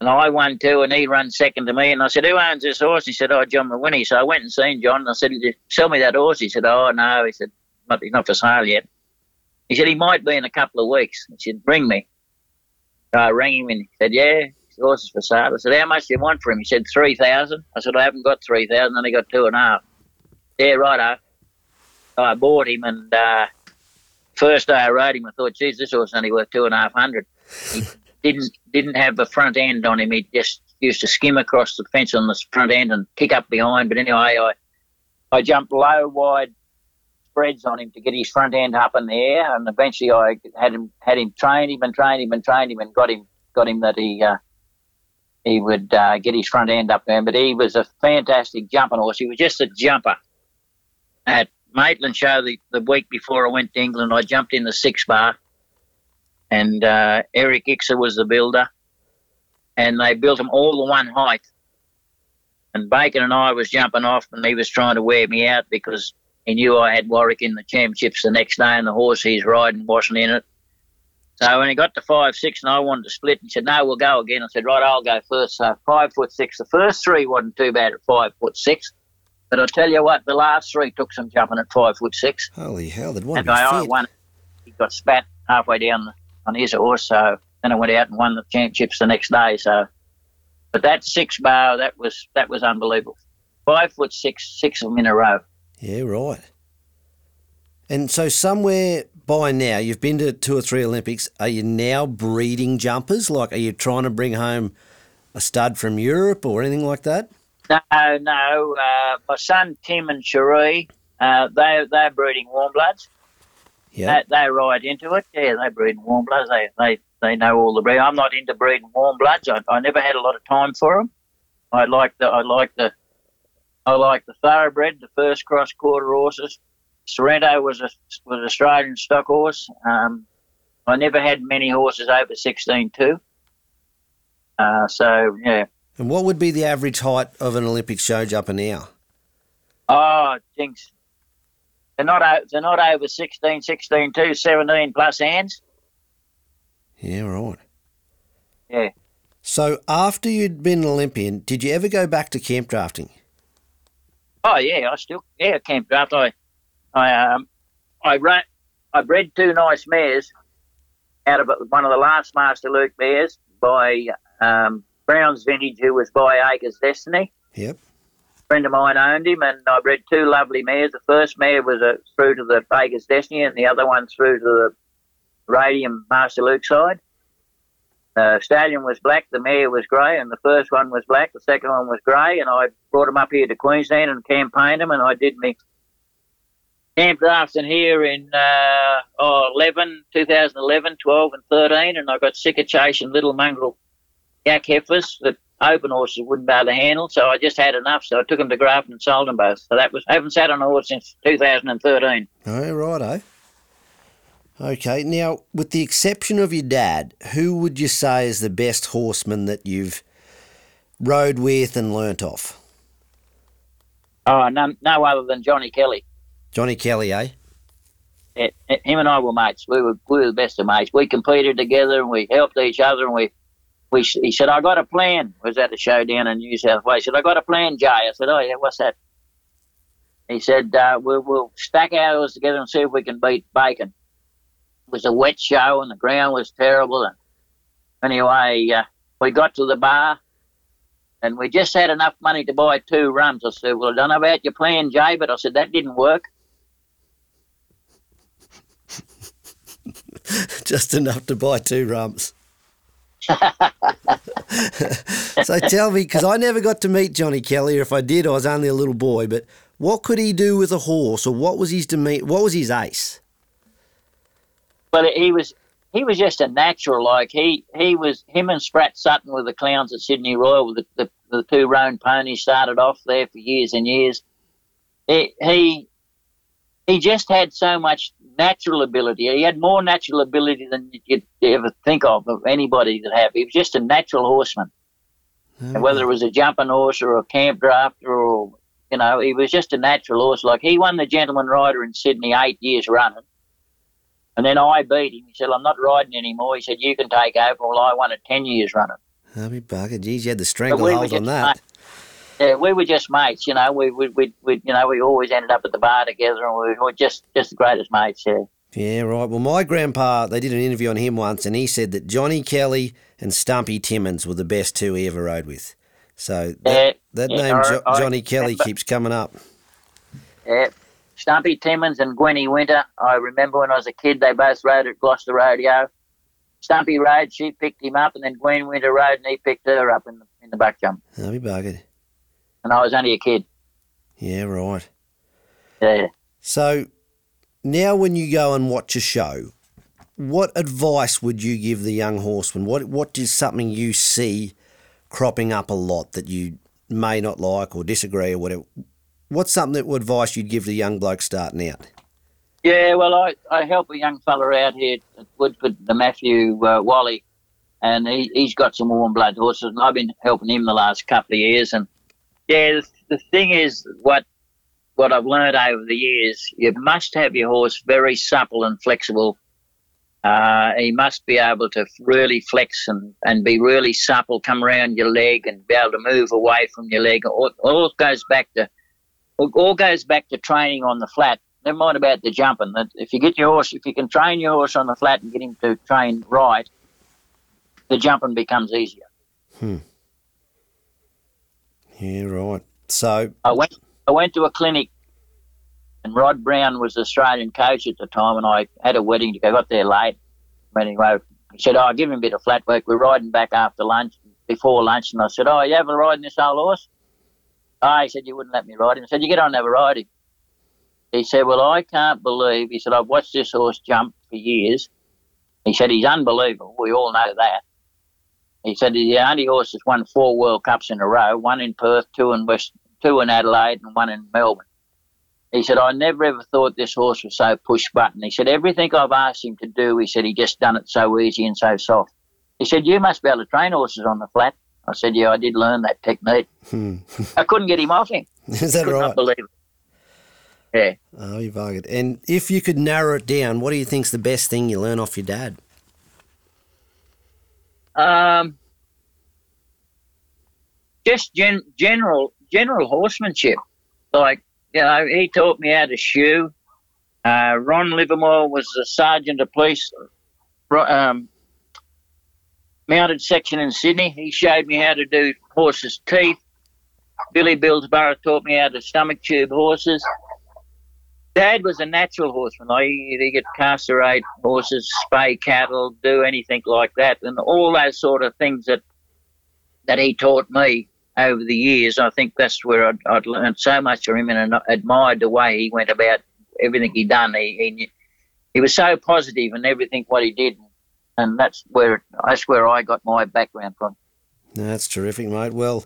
And I won two, and he ran second to me. And I said, "Who owns this horse?" He said, "Oh, John McWhinney." So I went and seen John, and I said, "Sell me that horse." He said, "Oh no," he said, "Not he's not for sale yet." He said he might be in a couple of weeks. He said, "Bring me." So I rang him, and he said, "Yeah." his Horse is for sale. I said, "How much do you want for him?" He said, 3000 I said, "I haven't got three thousand. Only got two and a half." Yeah, righto. So I bought him, and uh, first day I rode him, I thought, geez, this horse only worth two and a half hundred. He didn't didn't have the front end on him. He just used to skim across the fence on the front end and kick up behind. But anyway, I I jumped low, wide spreads on him to get his front end up in the air, and eventually I had him had him trained him and trained him and trained him and got him got him that he. Uh, he would uh, get his front end up there, but he was a fantastic jumping horse. He was just a jumper at Maitland Show the, the week before I went to England. I jumped in the six bar, and uh, Eric Ixer was the builder, and they built them all to one height. And Bacon and I was jumping off, and he was trying to wear me out because he knew I had Warwick in the championships the next day, and the horse he's riding wasn't in it. So when he got to five six, and I wanted to split, he said, "No, we'll go again." I said, "Right, I'll go first. So five foot six. The first three wasn't too bad at five foot six, but I tell you what, the last three took some jumping at five foot six. Holy hell! They'd want And I, I won. He got spat halfway down the, on his horse, so then I went out and won the championships the next day. So, but that six bar, that was that was unbelievable. Five foot six, six of them in a row. Yeah, right. And so somewhere by now, you've been to two or three Olympics. Are you now breeding jumpers? Like, are you trying to bring home a stud from Europe or anything like that? No, no. Uh, my son Tim and Cherie, uh, they they're breeding warm bloods. Yeah. They, they ride into it. Yeah, they breed warm bloods. They they they know all the breed. I'm not into breeding warm bloods. I, I never had a lot of time for them. I like the I like the I like the thoroughbred, the first cross quarter horses. Sorrento was a was an Australian stock horse. Um, I never had many horses over sixteen two. Uh, so yeah. And what would be the average height of an Olympic show jumper now? Oh, things. They're not they're not over 16, 16, 2, 17 plus hands. Yeah, right. Yeah. So after you'd been an Olympian, did you ever go back to camp drafting? Oh yeah, I still yeah camp draft. I I um I ran I bred two nice mares out of one of the last Master Luke mares by um, Brown's Vintage, who was by Acres Destiny. Yep. Friend of mine owned him, and I bred two lovely mares. The first mare was a, through to the Baker's Destiny, and the other one through to the Radium Master Luke side. The stallion was black, the mare was grey, and the first one was black, the second one was grey, and I brought them up here to Queensland and campaigned them, and I did me camp drafting here in uh, oh, 11, 2011, 12, and 13, and I got sick of chasing little mongrel yak heifers that open horses wouldn't be able to handle, so I just had enough. So I took them to Grafton and sold them both. So that was I haven't sat on a horse since 2013. Oh, righto. Okay, now with the exception of your dad, who would you say is the best horseman that you've rode with and learnt off? Oh, no, no other than Johnny Kelly. Johnny Kelly, eh? Eh, eh, Him and I were mates. We were we were the best of mates. We competed together and we helped each other. And we, we he said, "I got a plan." Was at a show down in New South Wales. He said, "I got a plan, Jay." I said, "Oh yeah, what's that?" He said, uh, "We'll we'll stack ours together and see if we can beat Bacon." It was a wet show and the ground was terrible. And anyway, uh, we got to the bar and we just had enough money to buy two rums. I said, "Well, I don't know about your plan, Jay," but I said that didn't work. just enough to buy two rumps. So tell me, because I never got to meet Johnny Kelly, or if I did, I was only a little boy. But what could he do with a horse, or what was his deme- What was his ace? Well, he was he was just a natural. Like he he was him and Sprat Sutton were the clowns at Sydney Royal. The, the, the two roan ponies started off there for years and years. He he just had so much natural ability. He had more natural ability than you'd ever think of of anybody that have. He was just a natural horseman. And whether it was a jumping horse or a camp drafter or you know, he was just a natural horse. Like he won the gentleman rider in Sydney eight years running. And then I beat him. He said, I'm not riding anymore. He said, You can take over. Well, I won it 10 years running. I'll be buggered. Geez, you had the stranglehold on that. Yeah, we were just mates, you know. We, we, we, we, you know, we always ended up at the bar together, and we were just, just the greatest mates. Yeah. Yeah, right. Well, my grandpa, they did an interview on him once, and he said that Johnny Kelly and Stumpy Timmins were the best two he ever rode with. So that, Yeah, that yeah, name, I- jo- I Johnny Kelly, remember. keeps coming up. Yeah. Stumpy Timmins and Gwenny Winter. I remember when I was a kid, they both rode at Gloucester Rodeo. Stumpy rode, she picked him up, and then Gwen Winter rode, and he picked her up in the, in the buck jump. I'll be buggered. And I was only a kid. Yeah, right. Yeah. So now when you go and watch a show, what advice would you give the young horseman? What what is something you see cropping up a lot that you may not like or disagree or whatever? What's something that advice you'd give the young bloke starting out? Yeah, well, I, I help a young fella out here at Woodford, the Matthew uh, Wally, and he, he's got some warm blood horses, and I've been helping him the last couple of years. And yeah, the, thing is, what what I've learned over the years, you must have your horse very supple and flexible. Uh, he must be able to really flex and, and be really supple, come around your leg and be able to move away from your leg. All, all goes back to all goes back to training on the flat. Never mind about the jumping. That if you get your horse, if you can train your horse on the flat and get him to train right, the jumping becomes easier. Yeah, right. So I went I went to a clinic, and Rod Brown was the Australian coach at the time, and I had a wedding to go. Got there late. Anyway, he said, "Oh, give him a bit of flat work." We're riding back after lunch, before lunch, and I said, "Oh, you ever riding this old horse?" Oh, he said, "You wouldn't let me ride him." I said, "You get on and have a ride him." He said, "Well, I can't believe." He said, "I've watched this horse jump for years." He said, "He's unbelievable. We all know that." He said, "The only horse that's won four World Cups in a row: one in Perth, two in West, two in Adelaide, and one in Melbourne." He said, I never ever thought this horse was so push button. He said, everything I've asked him to do, he said, he just done it so easy and so soft. He said, you must be able to train horses on the flat. I said, yeah, I did learn that technique. hmm. I couldn't get him off him. is that Could right? not believe it. Yeah. Oh, you buggered. And if you could narrow it down, what do you think's the best thing you learn off your dad? Um, just gen- general general horsemanship. Like you know, he taught me how to shoe. Uh, Ron Livermore was the sergeant of police, um, mounted section in Sydney. He showed me how to do horses' teeth. Billy Billsborough taught me how to stomach tube horses. Dad was a natural horseman. I he could castrate horses, spay cattle, do anything like that, and all those sort of things that that he taught me over the years. I think that's where I'd, I'd learned so much from him and admired the way he went about everything he done. He, he he was so positive in everything what he did, and that's where that's where I got my background from. That's terrific, mate. Well,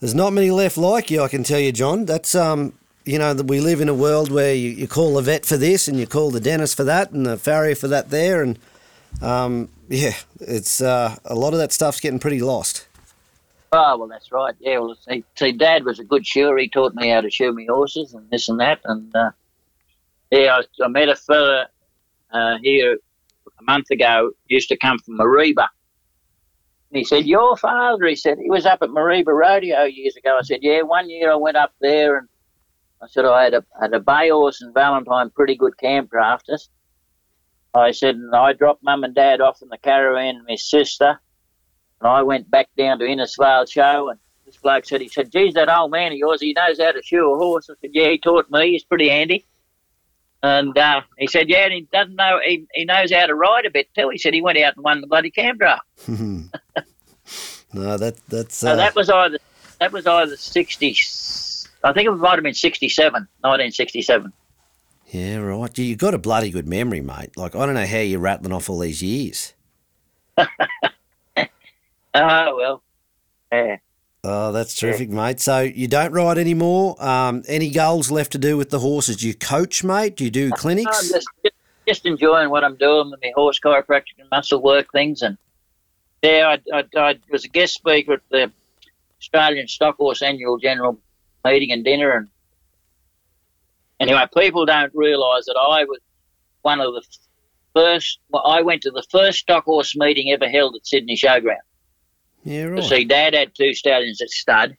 there's not many left like you, I can tell you, John. That's um, you know, we live in a world where you, you call the vet for this and you call the dentist for that and the farrier for that there, and um, yeah, it's uh, a lot of that stuff's getting pretty lost. Oh well, that's right. Yeah, well, see, see, Dad was a good shoer. He taught me how to shoe me horses and this and that. And uh, yeah, I, I met a fella uh, here a month ago. Used to come from Mareeba. And he said, "Your father," he said, "he was up at Mareeba Rodeo years ago." I said, "Yeah, one year I went up there and I said I had a had a bay horse and Valentine, pretty good camp drafters." I said, and I dropped mum and dad off in the caravan and my sister. And I went back down to Innisfail show, and this bloke said, he said, geez, that old man of yours, he knows how to shoe a horse. I said, yeah, he taught me. He's pretty handy. And uh, he said, yeah, and he doesn't know, he, he knows how to ride a bit too. He said he went out and won the bloody Canberra. no, that that's So uh, that was either that was either sixty. I think it might have been 67, 1967. yeah, right. You- You've got a bloody good memory, mate. Like I don't know how you're rattling off all these years. Oh well, yeah. Oh, that's terrific, mate. So you don't ride anymore. Um, any goals left to do with the horses? Do you coach, mate? Do you do I'm clinics? just, just enjoying what I'm doing with my horse chiropractic and muscle work things. And yeah, I, I, I was a guest speaker at the Australian Stock Horse Annual General Meeting and dinner. And anyway, people don't realise that I was one of the first. Well, I went to the first stock horse meeting ever held at Sydney Showground. Yeah, right. See, Dad had two stallions at stud.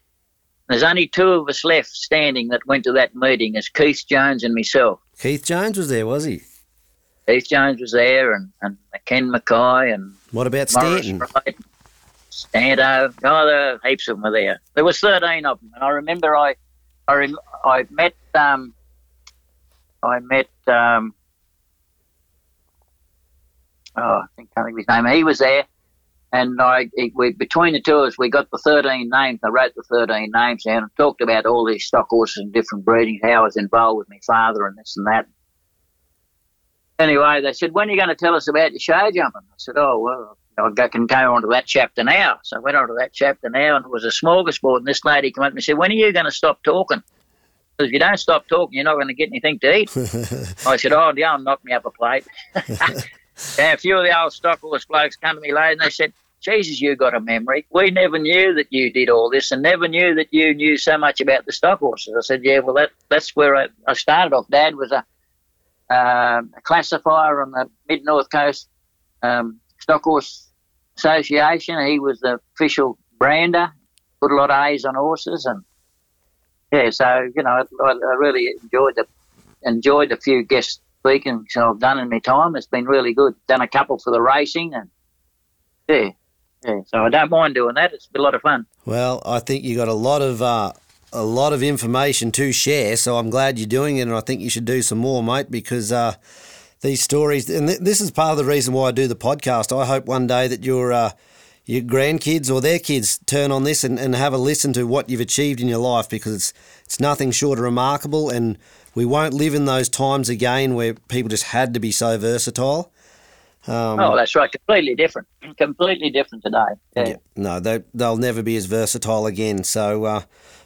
There's only two of us left standing that went to that meeting, as Keith Jones and myself. Keith Jones was there, was he? Keith Jones was there, and, and Ken Mackay, and What about Morris Stanton? Wright, Stanto. Oh, there were heaps of them were there. There was 13 of them, and I remember I, I, rem- I met, um, I met, um, oh, I think I think of his name. He was there, and I, we between the two of us, we got the 13 names. I wrote the 13 names down and talked about all these stock horses and different breedings, how I was involved with my father and this and that. Anyway, they said, when are you going to tell us about your show jumping? I said, oh, well, I go- can go on to that chapter now. So I went on to that chapter now, and it was a smorgasbord. And this lady came up and said, when are you going to stop talking? Because if you don't stop talking, you're not going to get anything to eat. I said, oh, yeah, knock me up a plate. yeah, a few of the old stock horse blokes come to me later and they said, Jesus, you got a memory. We never knew that you did all this and never knew that you knew so much about the stock horses. I said, yeah, well, that, that's where I, I started off. Dad was a, um a classifier on the mid north coast um, stock horse association. He was the official brander, put a lot of A's on horses, and yeah, so you know, I, I really enjoyed the enjoyed the few guest speaking I've done in my time. It's been really good. Done a couple for the racing, and yeah, yeah. So I don't mind doing that. It's a lot of fun. Well, I think you got a lot of uh, a lot of information to share, so I'm glad you're doing it, and I think you should do some more, mate, because uh, these stories, and th- this is part of the reason why I do the podcast. I hope one day that your uh, your grandkids or their kids turn on this and, and have a listen to what you've achieved in your life, because it's it's nothing short of remarkable, and we won't live in those times again where people just had to be so versatile. Um, oh, that's right. Completely different. Completely different today. Yeah. yeah, no, they, they'll never be as versatile again. So, uh,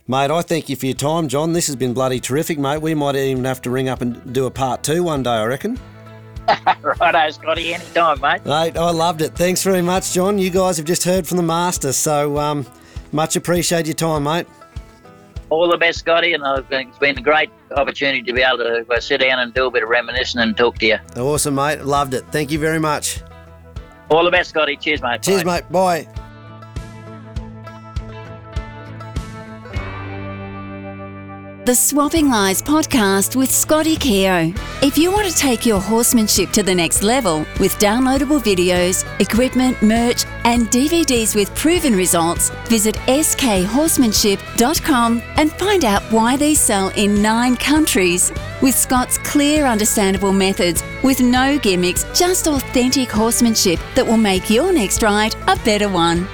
mate, I thank you for your time, John. This has been bloody terrific, mate. We might even have to ring up and do a part two one day, I reckon. Righto, Scotty. Anytime, mate. Mate, I loved it. Thanks very much, John. You guys have just heard from the master, so um, much appreciate your time, mate. All the best, Scotty. And I think it's been a great opportunity to be able to uh, sit down and do a bit of reminiscing and talk to you. Awesome, mate. Loved it. Thank you very much. All the best, Scotty. Cheers, mate. Cheers, Bye. mate. Bye. The Swapping Lies podcast with Scotty Keogh. If you want to take your horsemanship to the next level with downloadable videos, equipment, merch, and DVDs with proven results, visit skhorsemanship.com and find out why they sell in nine countries. With Scott's clear, understandable methods, with no gimmicks, just authentic horsemanship that will make your next ride a better one.